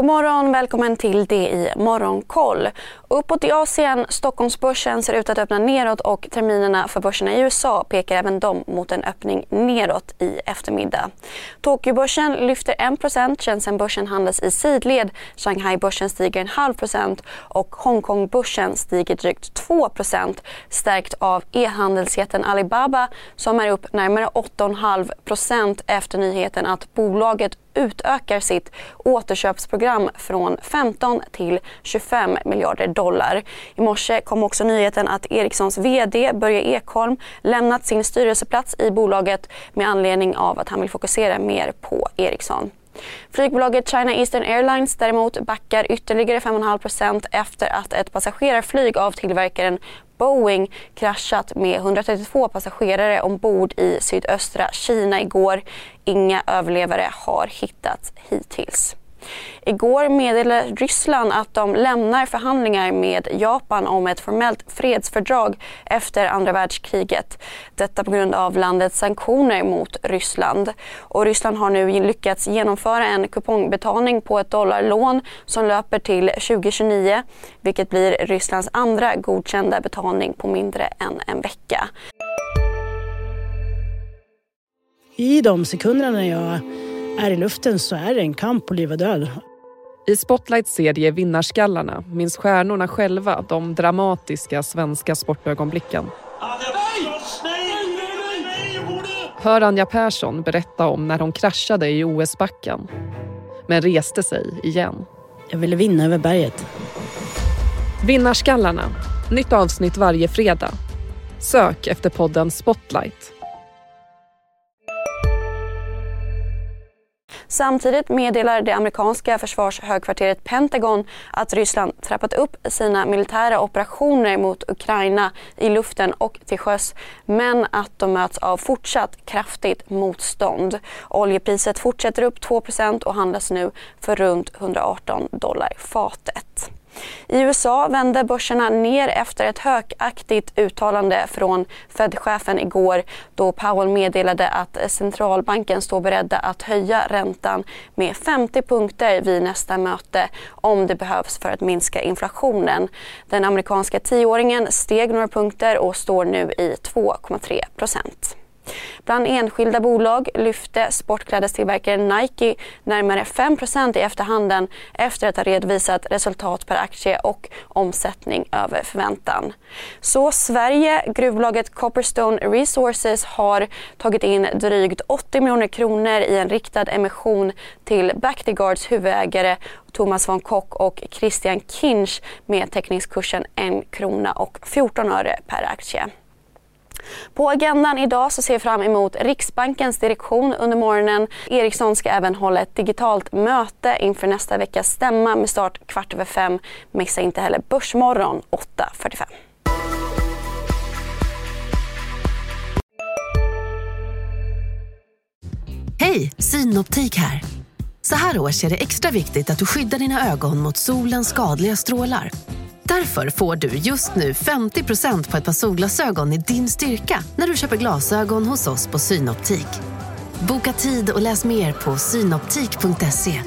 God morgon, välkommen till det i Morgonkoll. Uppåt i Asien, Stockholmsbörsen ser ut att öppna neråt och terminerna för börserna i USA pekar även de mot en öppning neråt i eftermiddag. Tokyobörsen lyfter 1 Shenzhenbörsen handlas i sidled, Shanghaibörsen stiger en halv procent och Hongkongbörsen stiger drygt 2% stärkt av e-handelsjätten Alibaba som är upp närmare 8,5% efter nyheten att bolaget utökar sitt återköpsprogram från 15 till 25 miljarder dollar. I morse kom också nyheten att Ericssons VD Börje Ekholm lämnat sin styrelseplats i bolaget med anledning av att han vill fokusera mer på Ericsson. Flygbolaget China Eastern Airlines däremot backar ytterligare 5,5% efter att ett passagerarflyg av tillverkaren Boeing kraschat med 132 passagerare ombord i sydöstra Kina igår. Inga överlevare har hittats hittills. Igår meddelade Ryssland att de lämnar förhandlingar med Japan om ett formellt fredsfördrag efter andra världskriget. Detta på grund av landets sanktioner mot Ryssland. Och Ryssland har nu lyckats genomföra en kupongbetalning på ett dollarlån som löper till 2029 vilket blir Rysslands andra godkända betalning på mindre än en vecka. I de sekunderna när jag är i luften så är det en kamp på liv och död. I Spotlights serie Vinnarskallarna minns stjärnorna själva de dramatiska svenska sportögonblicken. Hör Anja Persson berätta om när hon kraschade i OS-backen men reste sig igen. Jag ville vinna över berget. Vinnarskallarna. Nytt avsnitt varje fredag. Sök efter podden Spotlight. Samtidigt meddelar det amerikanska försvarshögkvarteret Pentagon att Ryssland trappat upp sina militära operationer mot Ukraina i luften och till sjöss men att de möts av fortsatt kraftigt motstånd. Oljepriset fortsätter upp 2% och handlas nu för runt 118 dollar fatet. I USA vände börserna ner efter ett hökaktigt uttalande från Fed-chefen igår då Powell meddelade att centralbanken står beredda att höja räntan med 50 punkter vid nästa möte om det behövs för att minska inflationen. Den amerikanska tioåringen steg några punkter och står nu i 2,3 procent. Bland enskilda bolag lyfte sportklädestillverkaren Nike närmare 5% i efterhanden efter att ha redovisat resultat per aktie och omsättning över förväntan. Så Sverige, gruvbolaget Copperstone Resources har tagit in drygt 80 miljoner kronor i en riktad emission till Bactiguards huvudägare Thomas von Kock och Christian Kinch med teckningskursen 1 krona och 14 öre per aktie. På agendan idag så ser vi fram emot Riksbankens direktion under morgonen. Ericsson ska även hålla ett digitalt möte inför nästa veckas stämma med start kvart över fem. Missa inte heller Börsmorgon 8.45. Hej, Synoptik här. Så här års är det extra viktigt att du skyddar dina ögon mot solens skadliga strålar. Därför får du just nu 50% på ett par solglasögon i din styrka när du köper glasögon hos oss på Synoptik. Boka tid och läs mer på synoptik.se.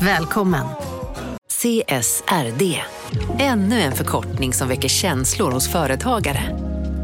Välkommen! CSRD, ännu en förkortning som väcker känslor hos företagare.